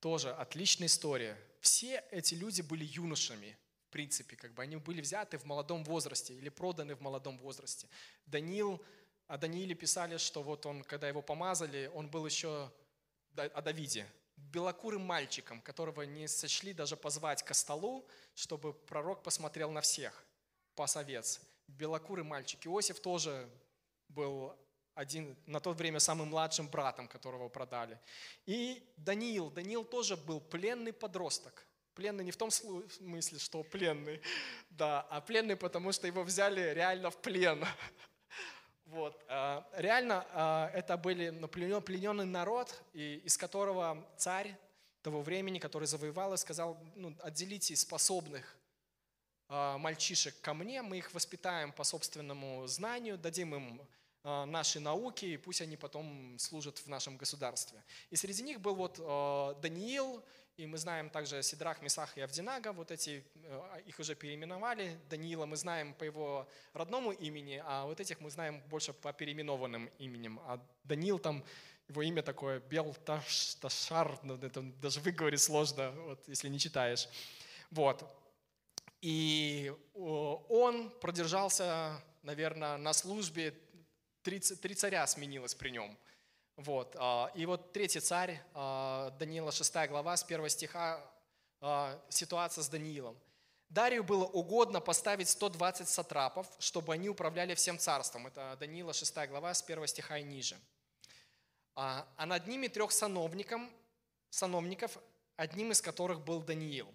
Тоже отличная история. Все эти люди были юношами, в принципе, как бы они были взяты в молодом возрасте или проданы в молодом возрасте. Даниил, о Данииле писали, что вот он, когда его помазали, он был еще о Давиде, белокурым мальчиком, которого не сочли даже позвать ко столу, чтобы пророк посмотрел на всех, пас овец белокурый мальчик. Иосиф тоже был один, на то время самым младшим братом, которого продали. И Даниил. Даниил тоже был пленный подросток. Пленный не в том смысле, что пленный, да, а пленный, потому что его взяли реально в плен. Вот. А, реально а, это были плененный народ, из которого царь того времени, который завоевал, сказал, ну, отделите способных мальчишек ко мне, мы их воспитаем по собственному знанию, дадим им а, наши науки, и пусть они потом служат в нашем государстве. И среди них был вот а, Даниил, и мы знаем также Сидрах, Месах и Авдинага, вот эти, их уже переименовали. Даниила мы знаем по его родному имени, а вот этих мы знаем больше по переименованным именем. А Даниил там, его имя такое Белташар, ну, это даже выговорить сложно, вот, если не читаешь. Вот. И он продержался, наверное, на службе, три, три царя сменилось при нем. Вот. А, и вот третий царь, а, Даниила 6 глава, с 1 стиха, а, ситуация с Даниилом. Дарию было угодно поставить 120 сатрапов, чтобы они управляли всем царством. Это Даниила 6 глава, с 1 стиха и ниже. А над ними трех сановников, сановников, одним из которых был Даниил.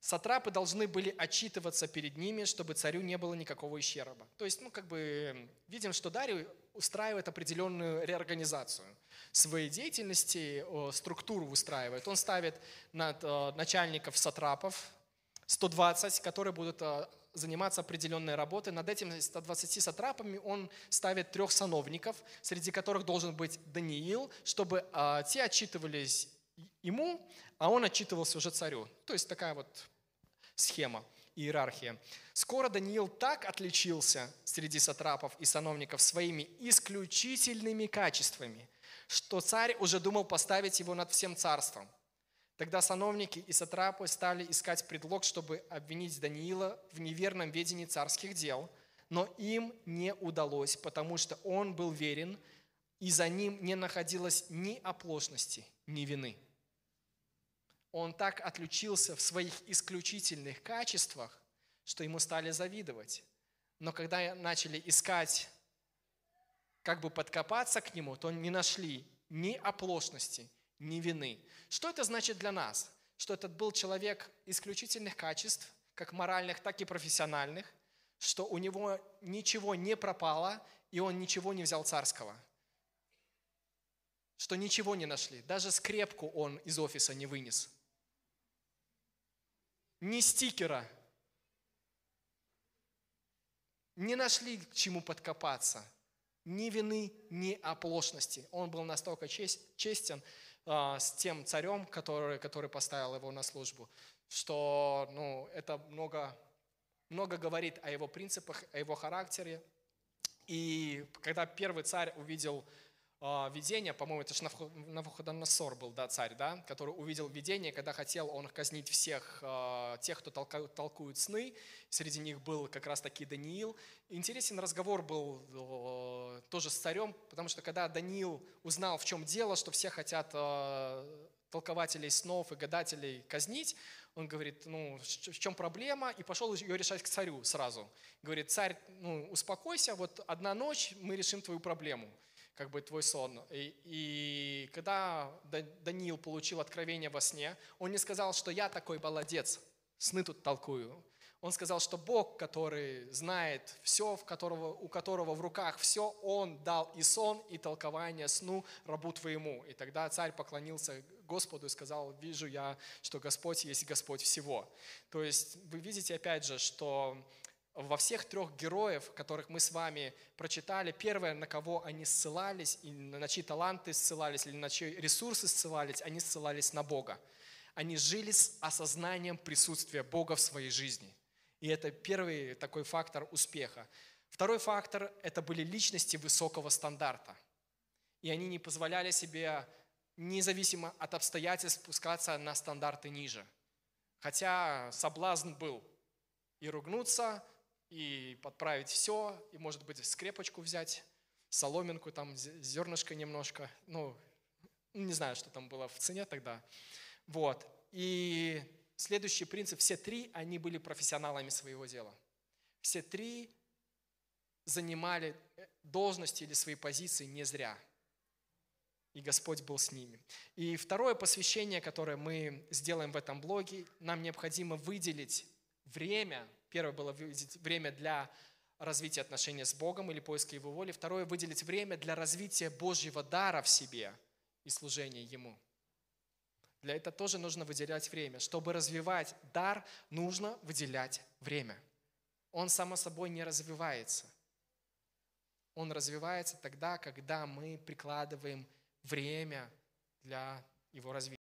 Сатрапы должны были отчитываться перед ними, чтобы царю не было никакого ущерба. То есть, ну, как бы, видим, что Дарий устраивает определенную реорганизацию своей деятельности, структуру выстраивает. Он ставит над начальников сатрапов 120, которые будут заниматься определенной работой. Над этими 120 сатрапами он ставит трех сановников, среди которых должен быть Даниил, чтобы те отчитывались ему, а он отчитывался уже царю. То есть такая вот схема, иерархия. Скоро Даниил так отличился среди сатрапов и сановников своими исключительными качествами, что царь уже думал поставить его над всем царством. Тогда сановники и сатрапы стали искать предлог, чтобы обвинить Даниила в неверном ведении царских дел, но им не удалось, потому что он был верен, и за ним не находилось ни оплошности, ни вины он так отличился в своих исключительных качествах, что ему стали завидовать. Но когда начали искать как бы подкопаться к нему, то не нашли ни оплошности, ни вины. Что это значит для нас? Что этот был человек исключительных качеств, как моральных, так и профессиональных, что у него ничего не пропало, и он ничего не взял царского. Что ничего не нашли. Даже скрепку он из офиса не вынес. Ни стикера. Не нашли к чему подкопаться. Ни вины, ни оплошности. Он был настолько честен э, с тем царем, который, который поставил его на службу, что ну, это много, много говорит о его принципах, о его характере. И когда первый царь увидел видение, по-моему, это же Навуходоносор был, да, царь, да, который увидел видение, когда хотел он казнить всех э, тех, кто толкует сны. Среди них был как раз таки Даниил. Интересен разговор был тоже с царем, потому что когда Даниил узнал, в чем дело, что все хотят э, толкователей снов и гадателей казнить, он говорит, ну, в чем проблема, и пошел ее решать к царю сразу. Говорит, царь, ну, успокойся, вот одна ночь, мы решим твою проблему, как бы твой сон. И, и когда Даниил получил откровение во сне, он не сказал, что я такой молодец, сны тут толкую. Он сказал, что Бог, который знает все, в которого, у которого в руках все, Он дал и сон, и толкование сну рабу твоему. И тогда царь поклонился Господу и сказал, вижу я, что Господь есть Господь всего. То есть вы видите опять же, что во всех трех героев, которых мы с вами прочитали, первое, на кого они ссылались, и на чьи таланты ссылались, или на чьи ресурсы ссылались, они ссылались на Бога. Они жили с осознанием присутствия Бога в своей жизни. И это первый такой фактор успеха. Второй фактор – это были личности высокого стандарта. И они не позволяли себе, независимо от обстоятельств, спускаться на стандарты ниже. Хотя соблазн был и ругнуться, и подправить все, и, может быть, скрепочку взять, соломинку, там, зернышко немножко, ну, не знаю, что там было в цене тогда. Вот. И следующий принцип, все три, они были профессионалами своего дела. Все три занимали э, должности или свои позиции не зря. И Господь был с ними. И второе посвящение, которое мы сделаем в этом блоге, нам необходимо выделить время. Первое было выделить время для развития отношений с Богом или поиска Его воли. Второе – выделить время для развития Божьего дара в себе и служения Ему. Для этого тоже нужно выделять время. Чтобы развивать дар, нужно выделять время. Он само собой не развивается. Он развивается тогда, когда мы прикладываем время для его развития.